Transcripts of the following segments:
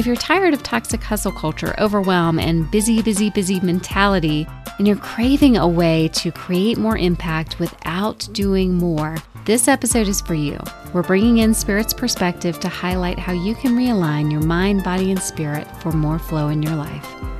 if you're tired of toxic hustle culture, overwhelm, and busy, busy, busy mentality, and you're craving a way to create more impact without doing more, this episode is for you. We're bringing in Spirit's perspective to highlight how you can realign your mind, body, and spirit for more flow in your life.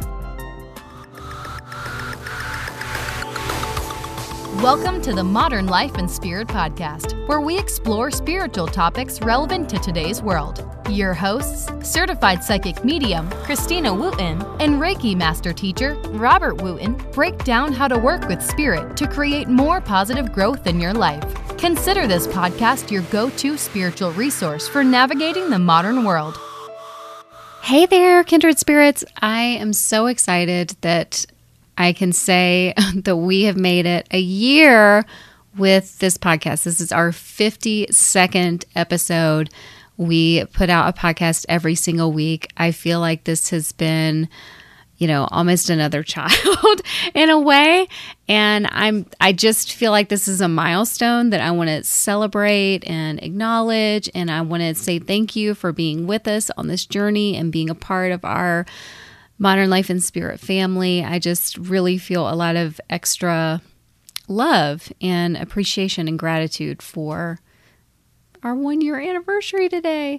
Welcome to the Modern Life and Spirit podcast, where we explore spiritual topics relevant to today's world. Your hosts, certified psychic medium Christina Wooten and Reiki master teacher Robert Wooten, break down how to work with spirit to create more positive growth in your life. Consider this podcast your go to spiritual resource for navigating the modern world. Hey there, kindred spirits. I am so excited that I can say that we have made it a year with this podcast. This is our 52nd episode. We put out a podcast every single week. I feel like this has been you know almost another child in a way and i'm i just feel like this is a milestone that i want to celebrate and acknowledge and i want to say thank you for being with us on this journey and being a part of our Modern Life and Spirit family. I just really feel a lot of extra love and appreciation and gratitude for our one year anniversary today.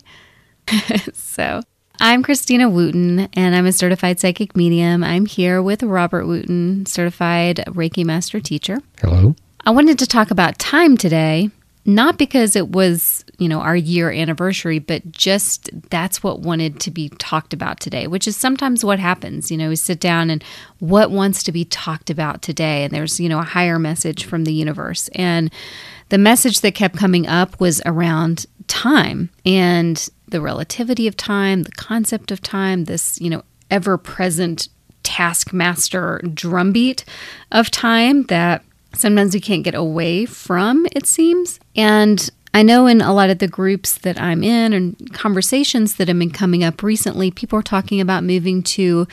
so, I'm Christina Wooten, and I'm a certified psychic medium. I'm here with Robert Wooten, certified Reiki master teacher. Hello. I wanted to talk about time today not because it was, you know, our year anniversary, but just that's what wanted to be talked about today, which is sometimes what happens. You know, we sit down and what wants to be talked about today, and there's, you know, a higher message from the universe. And the message that kept coming up was around time and the relativity of time, the concept of time, this, you know, ever present taskmaster drumbeat of time that sometimes we can't get away from, it seems. And I know in a lot of the groups that I'm in and conversations that have been coming up recently, people are talking about moving to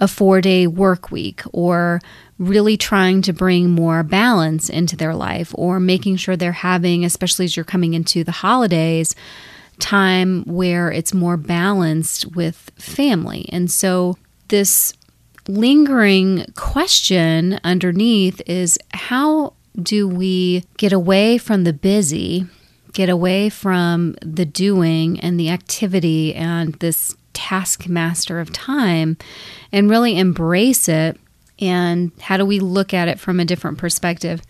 a four day work week or really trying to bring more balance into their life or making sure they're having, especially as you're coming into the holidays, time where it's more balanced with family. And so this lingering question underneath is how do we get away from the busy, get away from the doing and the activity and this taskmaster of time, and really embrace it? And how do we look at it from a different perspective?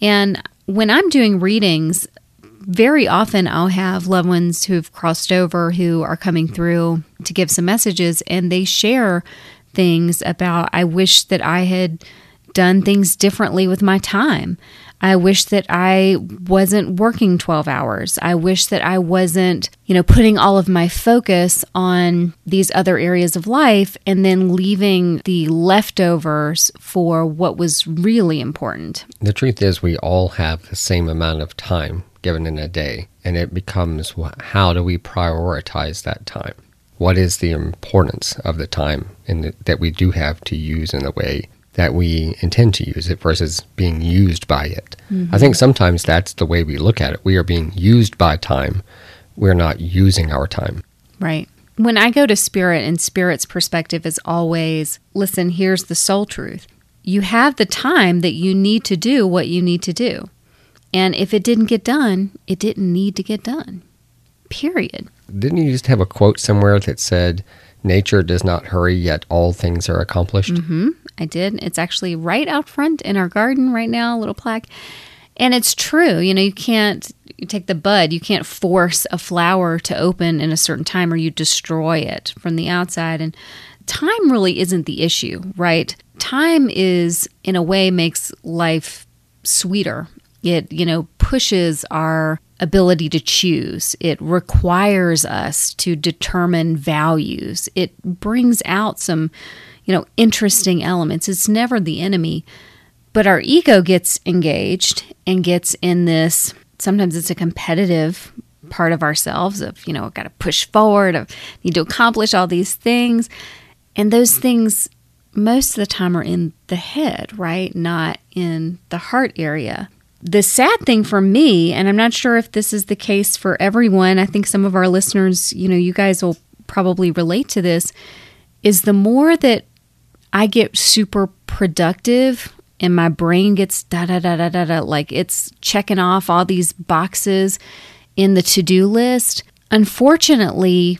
And when I'm doing readings, very often I'll have loved ones who've crossed over who are coming through to give some messages, and they share things about I wish that I had done things differently with my time. I wish that I wasn't working 12 hours. I wish that I wasn't, you know, putting all of my focus on these other areas of life and then leaving the leftovers for what was really important. The truth is, we all have the same amount of time given in a day, and it becomes how do we prioritize that time? What is the importance of the time the, that we do have to use in the way that we intend to use it versus being used by it. Mm-hmm. I think sometimes that's the way we look at it. We are being used by time. We're not using our time. Right. When I go to spirit and spirit's perspective is always, listen, here's the soul truth. You have the time that you need to do what you need to do. And if it didn't get done, it didn't need to get done. Period didn't you just have a quote somewhere that said, Nature does not hurry, yet all things are accomplished? Mm-hmm. I did. It's actually right out front in our garden right now, a little plaque. And it's true. You know, you can't you take the bud, you can't force a flower to open in a certain time or you destroy it from the outside. And time really isn't the issue, right? Time is, in a way, makes life sweeter. It, you know, pushes our ability to choose. It requires us to determine values. It brings out some, you know, interesting elements. It's never the enemy, but our ego gets engaged and gets in this sometimes it's a competitive part of ourselves of, you know, got to push forward, I need to accomplish all these things. And those things most of the time are in the head, right? Not in the heart area the sad thing for me, and I'm not sure if this is the case for everyone, I think some of our listeners, you know, you guys will probably relate to this is the more that I get super productive and my brain gets da da da da da da like it's checking off all these boxes in the to-do list. Unfortunately,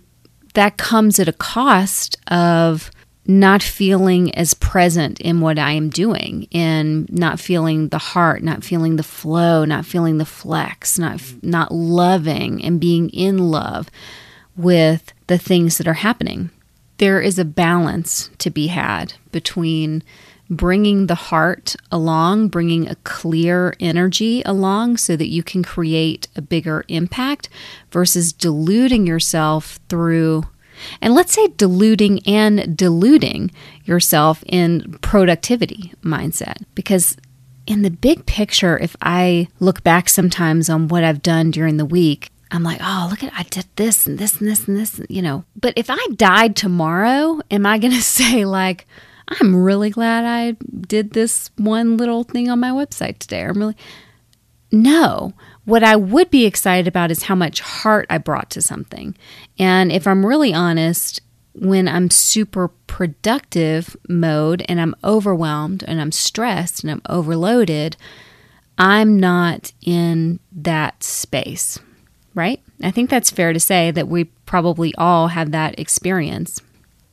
that comes at a cost of not feeling as present in what I am doing and not feeling the heart, not feeling the flow, not feeling the flex, not not loving and being in love with the things that are happening. There is a balance to be had between bringing the heart along, bringing a clear energy along so that you can create a bigger impact versus diluting yourself through and let's say diluting and diluting yourself in productivity mindset. Because in the big picture, if I look back sometimes on what I've done during the week, I'm like, oh, look at I did this and this and this and this, you know. But if I died tomorrow, am I going to say like, I'm really glad I did this one little thing on my website today? I'm really no. What I would be excited about is how much heart I brought to something. And if I'm really honest, when I'm super productive mode and I'm overwhelmed and I'm stressed and I'm overloaded, I'm not in that space, right? I think that's fair to say that we probably all have that experience.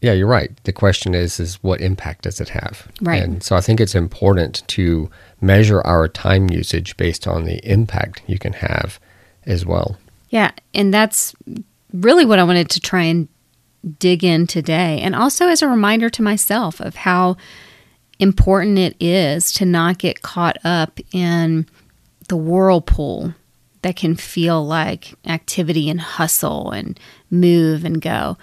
Yeah, you're right. The question is is what impact does it have? Right. And so I think it's important to measure our time usage based on the impact you can have as well. Yeah, and that's really what I wanted to try and dig in today. And also as a reminder to myself of how important it is to not get caught up in the whirlpool that can feel like activity and hustle and move and go.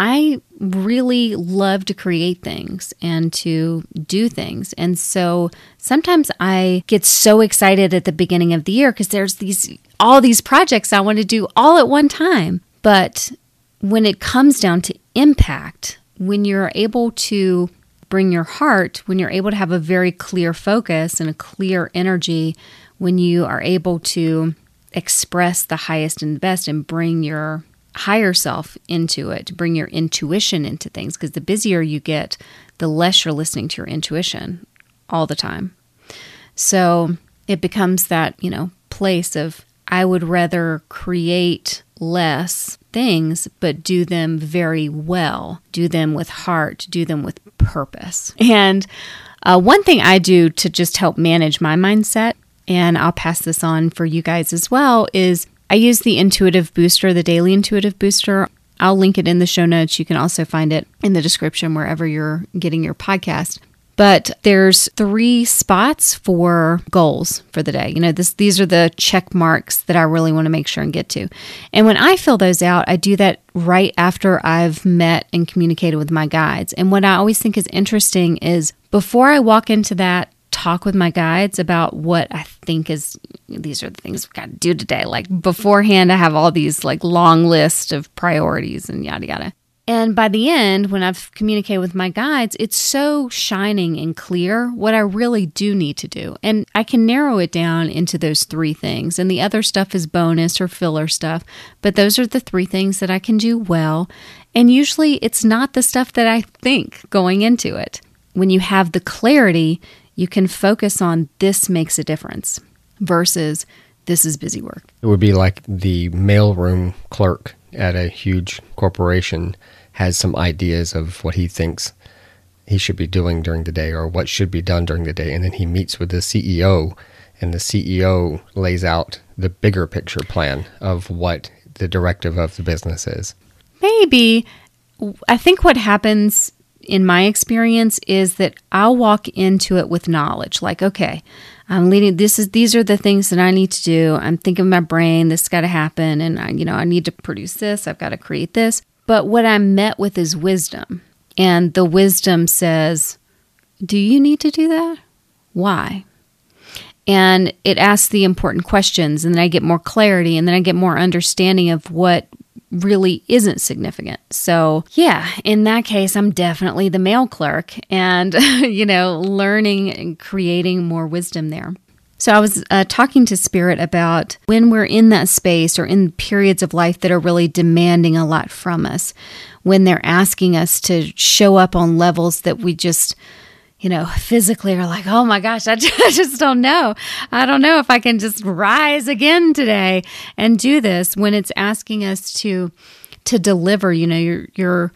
I really love to create things and to do things. And so sometimes I get so excited at the beginning of the year because there's these all these projects I want to do all at one time. But when it comes down to impact, when you're able to bring your heart, when you're able to have a very clear focus and a clear energy, when you are able to express the highest and best and bring your higher self into it, to bring your intuition into things, because the busier you get, the less you're listening to your intuition all the time. So it becomes that, you know, place of I would rather create less things, but do them very well, do them with heart, do them with purpose. And uh, one thing I do to just help manage my mindset, and I'll pass this on for you guys as well, is I use the Intuitive Booster, the Daily Intuitive Booster. I'll link it in the show notes. You can also find it in the description wherever you're getting your podcast. But there's three spots for goals for the day. You know, this these are the check marks that I really want to make sure and get to. And when I fill those out, I do that right after I've met and communicated with my guides. And what I always think is interesting is before I walk into that talk with my guides about what I think is these are the things we've got to do today. Like beforehand, I have all these like long list of priorities and yada yada. And by the end, when I've communicated with my guides, it's so shining and clear what I really do need to do. And I can narrow it down into those three things. And the other stuff is bonus or filler stuff. But those are the three things that I can do well. And usually it's not the stuff that I think going into it. When you have the clarity, you can focus on this makes a difference versus this is busy work. It would be like the mailroom clerk at a huge corporation has some ideas of what he thinks he should be doing during the day or what should be done during the day. And then he meets with the CEO, and the CEO lays out the bigger picture plan of what the directive of the business is. Maybe. I think what happens in my experience is that I'll walk into it with knowledge like okay I'm leading this is these are the things that I need to do. I'm thinking my brain this got to happen and I, you know I need to produce this I've got to create this. But what I'm met with is wisdom. And the wisdom says do you need to do that? Why? And it asks the important questions and then I get more clarity and then I get more understanding of what really isn't significant. So, yeah, in that case, I'm definitely the mail clerk and, you know, learning and creating more wisdom there. So I was uh, talking to Spirit about when we're in that space or in periods of life that are really demanding a lot from us, when they're asking us to show up on levels that we just, you know, physically are like, oh my gosh, I just don't know. I don't know if I can just rise again today and do this. When it's asking us to to deliver, you know, you're you're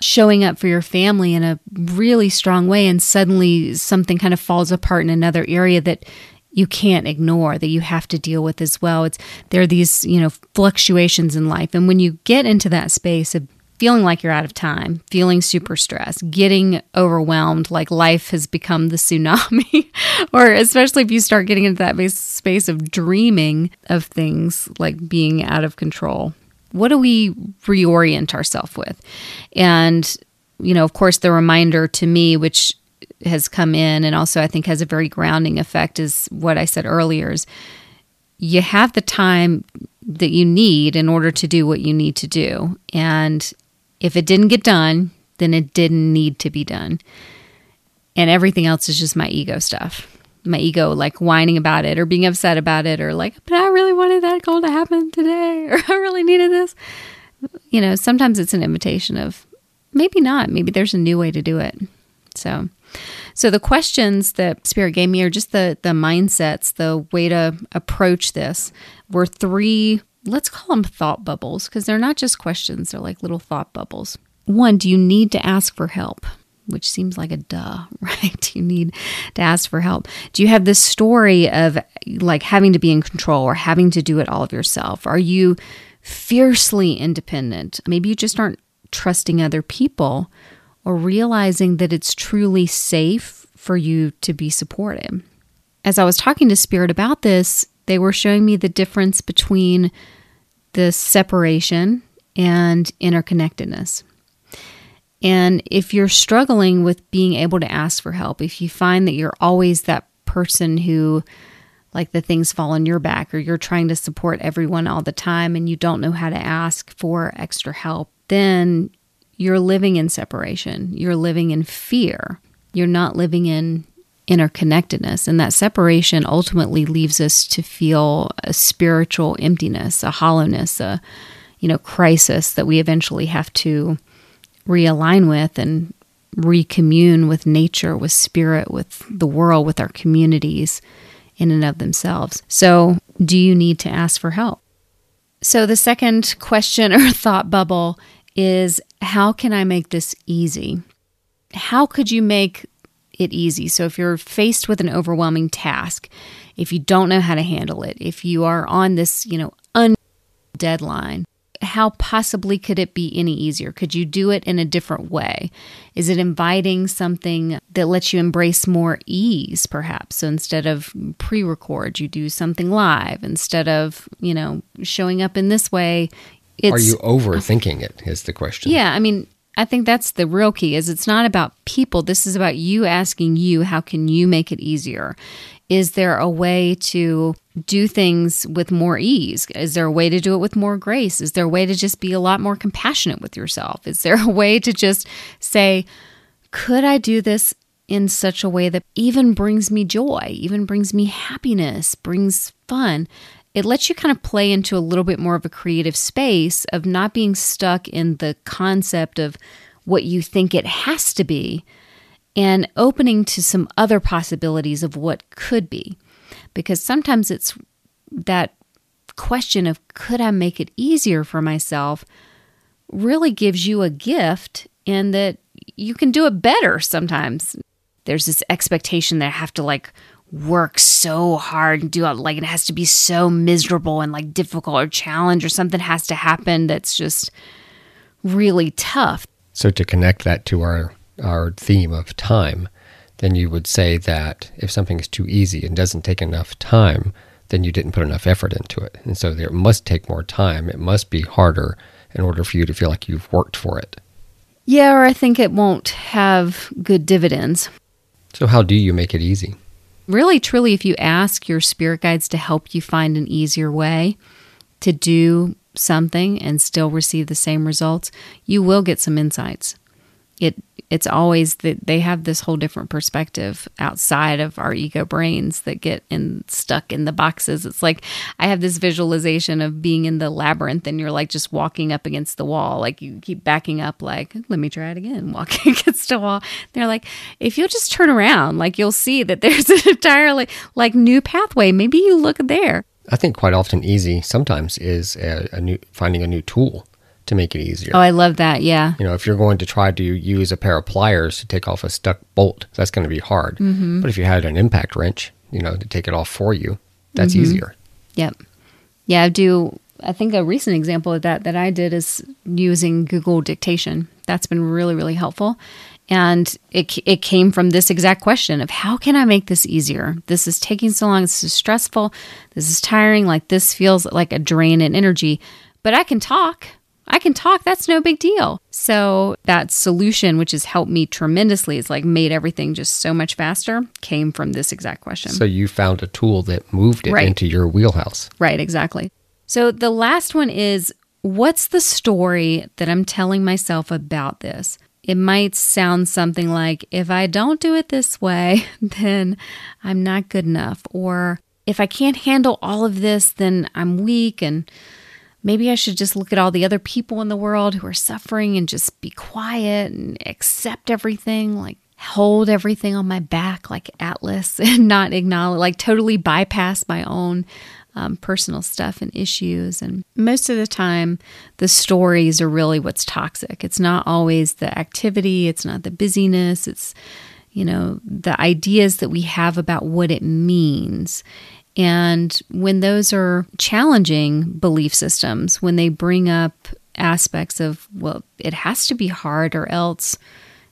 showing up for your family in a really strong way and suddenly something kind of falls apart in another area that you can't ignore that you have to deal with as well. It's there are these, you know, fluctuations in life. And when you get into that space of feeling like you're out of time, feeling super stressed, getting overwhelmed, like life has become the tsunami, or especially if you start getting into that space of dreaming of things like being out of control. What do we reorient ourselves with? And, you know, of course, the reminder to me, which has come in and also I think has a very grounding effect is what I said earlier is you have the time that you need in order to do what you need to do. And if it didn't get done, then it didn't need to be done. And everything else is just my ego stuff. My ego, like whining about it or being upset about it, or like, but I really wanted that goal to happen today, or I really needed this. You know, sometimes it's an invitation of maybe not. Maybe there's a new way to do it. So, so the questions that Spirit gave me are just the the mindsets, the way to approach this were three, let's call them thought bubbles because they're not just questions, they're like little thought bubbles. One, do you need to ask for help? Which seems like a duh, right? Do you need to ask for help. Do you have this story of like having to be in control or having to do it all of yourself? Are you fiercely independent? Maybe you just aren't trusting other people or realizing that it's truly safe for you to be supported. As I was talking to Spirit about this, they were showing me the difference between the separation and interconnectedness. And if you're struggling with being able to ask for help, if you find that you're always that person who, like, the things fall on your back, or you're trying to support everyone all the time and you don't know how to ask for extra help, then you're living in separation. You're living in fear. You're not living in interconnectedness. And that separation ultimately leaves us to feel a spiritual emptiness, a hollowness, a you know, crisis that we eventually have to realign with and recommune with nature, with spirit, with the world, with our communities in and of themselves. So, do you need to ask for help? So, the second question or thought bubble is how can I make this easy? How could you make it easy? So, if you're faced with an overwhelming task, if you don't know how to handle it, if you are on this, you know, un deadline, how possibly could it be any easier? Could you do it in a different way? Is it inviting something that lets you embrace more ease, perhaps? So instead of pre record, you do something live. Instead of, you know, showing up in this way, it's, Are you overthinking it? Is the question. Yeah, I mean, I think that's the real key. Is it's not about people. This is about you asking you, how can you make it easier? Is there a way to do things with more ease? Is there a way to do it with more grace? Is there a way to just be a lot more compassionate with yourself? Is there a way to just say, could I do this in such a way that even brings me joy, even brings me happiness, brings fun? It lets you kind of play into a little bit more of a creative space of not being stuck in the concept of what you think it has to be and opening to some other possibilities of what could be. Because sometimes it's that question of could I make it easier for myself really gives you a gift in that you can do it better sometimes. There's this expectation that I have to like work so hard and do it like it has to be so miserable and like difficult or challenge or something has to happen that's just really tough. So to connect that to our our theme of time, then you would say that if something is too easy and doesn't take enough time, then you didn't put enough effort into it. And so there must take more time. It must be harder in order for you to feel like you've worked for it. Yeah, or I think it won't have good dividends. So how do you make it easy? Really, truly, if you ask your spirit guides to help you find an easier way to do something and still receive the same results, you will get some insights. It it's always that they have this whole different perspective outside of our ego brains that get in stuck in the boxes. It's like I have this visualization of being in the labyrinth and you're like just walking up against the wall. Like you keep backing up, like, let me try it again, walking against a wall. They're like, if you'll just turn around, like you'll see that there's an entirely like new pathway. Maybe you look there. I think quite often easy sometimes is a, a new finding a new tool to make it easier. Oh, I love that. Yeah. You know, if you're going to try to use a pair of pliers to take off a stuck bolt, that's going to be hard. Mm-hmm. But if you had an impact wrench, you know, to take it off for you, that's mm-hmm. easier. Yep. Yeah, I do. I think a recent example of that that I did is using Google dictation. That's been really, really helpful. And it, it came from this exact question of how can I make this easier? This is taking so long. This is stressful. This is tiring. Like this feels like a drain in energy, but I can talk. I can talk. That's no big deal. So that solution, which has helped me tremendously, is like made everything just so much faster, came from this exact question. So you found a tool that moved it right. into your wheelhouse. Right, exactly. So the last one is what's the story that I'm telling myself about this? It might sound something like, if I don't do it this way, then I'm not good enough. Or if I can't handle all of this, then I'm weak and maybe I should just look at all the other people in the world who are suffering and just be quiet and accept everything, like hold everything on my back like Atlas and not acknowledge, like totally bypass my own um, personal stuff and issues. And most of the time, the stories are really what's toxic. It's not always the activity, it's not the busyness, it's, you know, the ideas that we have about what it means. And when those are challenging belief systems, when they bring up aspects of, well, it has to be hard or else,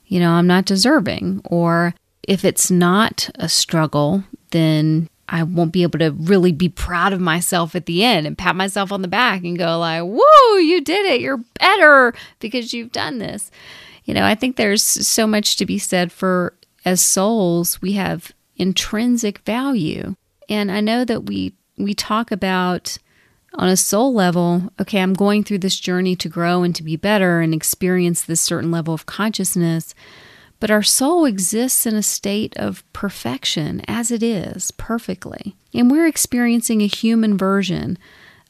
you know, I'm not deserving. Or if it's not a struggle, then I won't be able to really be proud of myself at the end and pat myself on the back and go like, "Whoa, you did it. You're better because you've done this." You know, I think there's so much to be said for as souls, we have intrinsic value. And I know that we we talk about on a soul level, okay, I'm going through this journey to grow and to be better and experience this certain level of consciousness. But our soul exists in a state of perfection as it is, perfectly. And we're experiencing a human version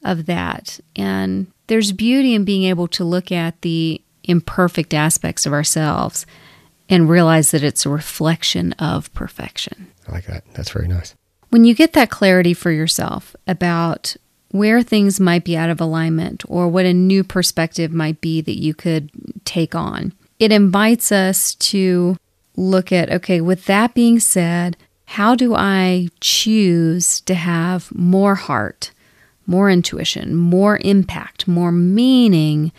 of that. And there's beauty in being able to look at the imperfect aspects of ourselves and realize that it's a reflection of perfection. I like that. That's very nice. When you get that clarity for yourself about where things might be out of alignment or what a new perspective might be that you could take on, it invites us to look at okay, with that being said, how do I choose to have more heart, more intuition, more impact, more meaning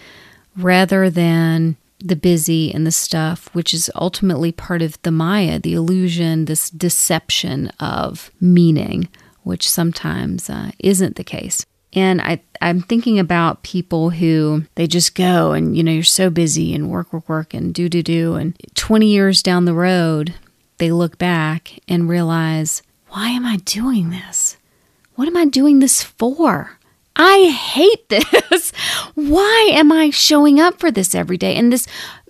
rather than the busy and the stuff, which is ultimately part of the Maya, the illusion, this deception of meaning, which sometimes uh, isn't the case. And I, I'm thinking about people who they just go and, you know, you're so busy and work, work, work and do, do, do. And 20 years down the road, they look back and realize, why am I doing this? What am I doing this for? I hate this. Why am I showing up for this every day? And this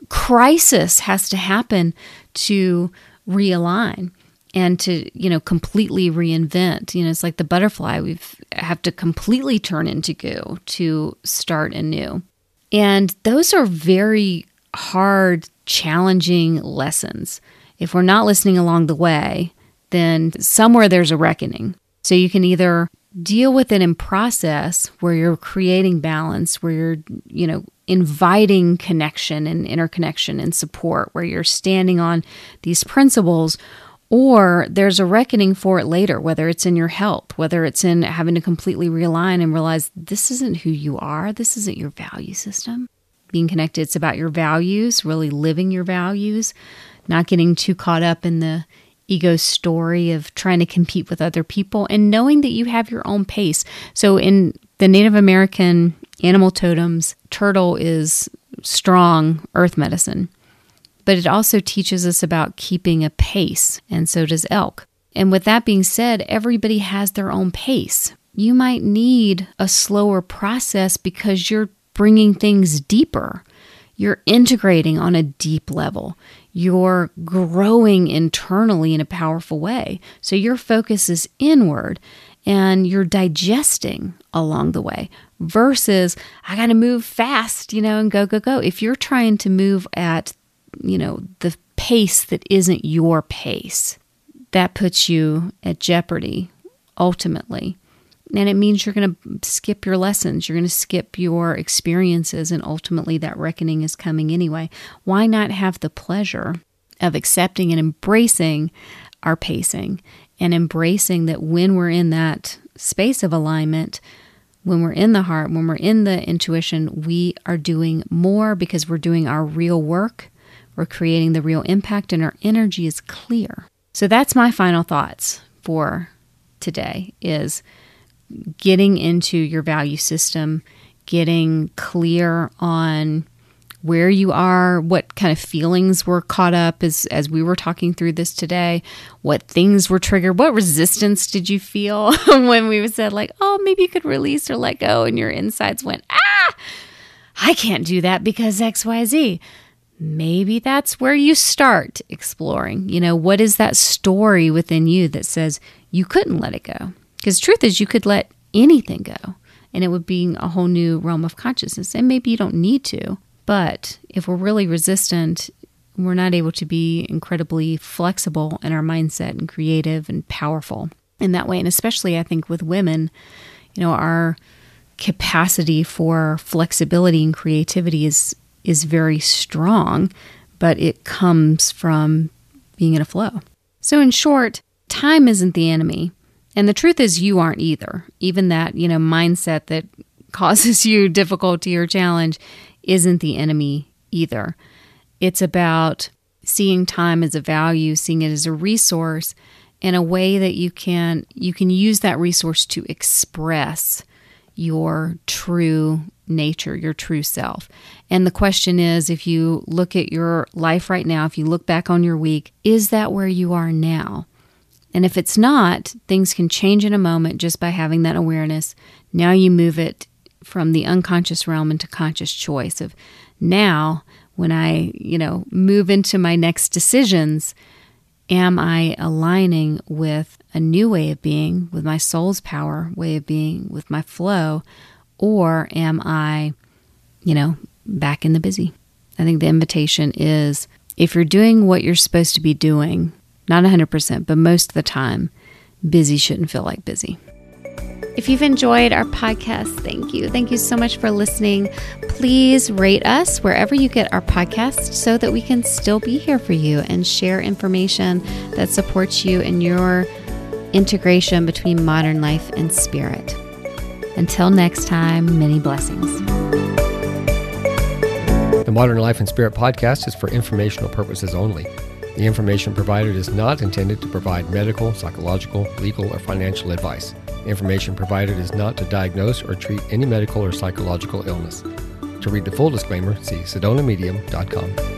crisis has to happen to realign and to you know completely reinvent. You know it's like the butterfly. We have to completely turn into goo to start anew. And those are very hard challenging lessons. If we're not listening along the way then somewhere there's a reckoning. So you can either deal with it in process where you're creating balance where you're you know inviting connection and interconnection and support where you're standing on these principles or there's a reckoning for it later, whether it's in your health, whether it's in having to completely realign and realize this isn't who you are, this isn't your value system. Being connected, it's about your values, really living your values, not getting too caught up in the ego story of trying to compete with other people and knowing that you have your own pace. So in the Native American animal totems, turtle is strong earth medicine but it also teaches us about keeping a pace, and so does elk. And with that being said, everybody has their own pace. You might need a slower process because you're bringing things deeper. You're integrating on a deep level. You're growing internally in a powerful way. So your focus is inward and you're digesting along the way versus I got to move fast, you know, and go, go, go. If you're trying to move at, you know, the pace that isn't your pace, that puts you at jeopardy ultimately. And it means you're going to skip your lessons, you're going to skip your experiences, and ultimately that reckoning is coming anyway. Why not have the pleasure of accepting and embracing our pacing and embracing that when we're in that space of alignment, when we're in the heart, when we're in the intuition, we are doing more because we're doing our real work. We're creating the real impact, and our energy is clear. So that's my final thoughts for today is getting into your value system, getting clear on where you are, what kind of feelings were caught up as as we were talking through this today, what things were triggered, what resistance did you feel when we said like, "Oh, maybe you could release or let go," and your insides went, "Ah, I can't do that because XYZ." Maybe that's where you start exploring. You know, what is that story within you that says you couldn't let it go? Because truth is, you could let anything go and it would be a whole new realm of consciousness. And maybe you don't need to. But if we're really resistant, we're not able to be incredibly flexible in our mindset and creative and powerful in that way. And especially, I think, with women, you know, our capacity for flexibility and creativity is is very strong, but it comes from being in a flow. So in short, time isn't the enemy. And the truth is you aren't either. Even that, you know, mindset that causes you difficulty or challenge isn't the enemy either. It's about seeing time as a value, seeing it as a resource in a way that you can you can use that resource to express your true nature, your true self. And the question is if you look at your life right now, if you look back on your week, is that where you are now? And if it's not, things can change in a moment just by having that awareness. Now you move it from the unconscious realm into conscious choice of now when I, you know, move into my next decisions, am I aligning with a new way of being, with my soul's power way of being, with my flow, or am I, you know, back in the busy? I think the invitation is if you're doing what you're supposed to be doing, not 100%, but most of the time, busy shouldn't feel like busy. If you've enjoyed our podcast, thank you. Thank you so much for listening. Please rate us wherever you get our podcast so that we can still be here for you and share information that supports you in your integration between modern life and spirit. Until next time, many blessings. The Modern Life and Spirit podcast is for informational purposes only. The information provided is not intended to provide medical, psychological, legal, or financial advice. Information provided is not to diagnose or treat any medical or psychological illness. To read the full disclaimer, see sedonamedium.com.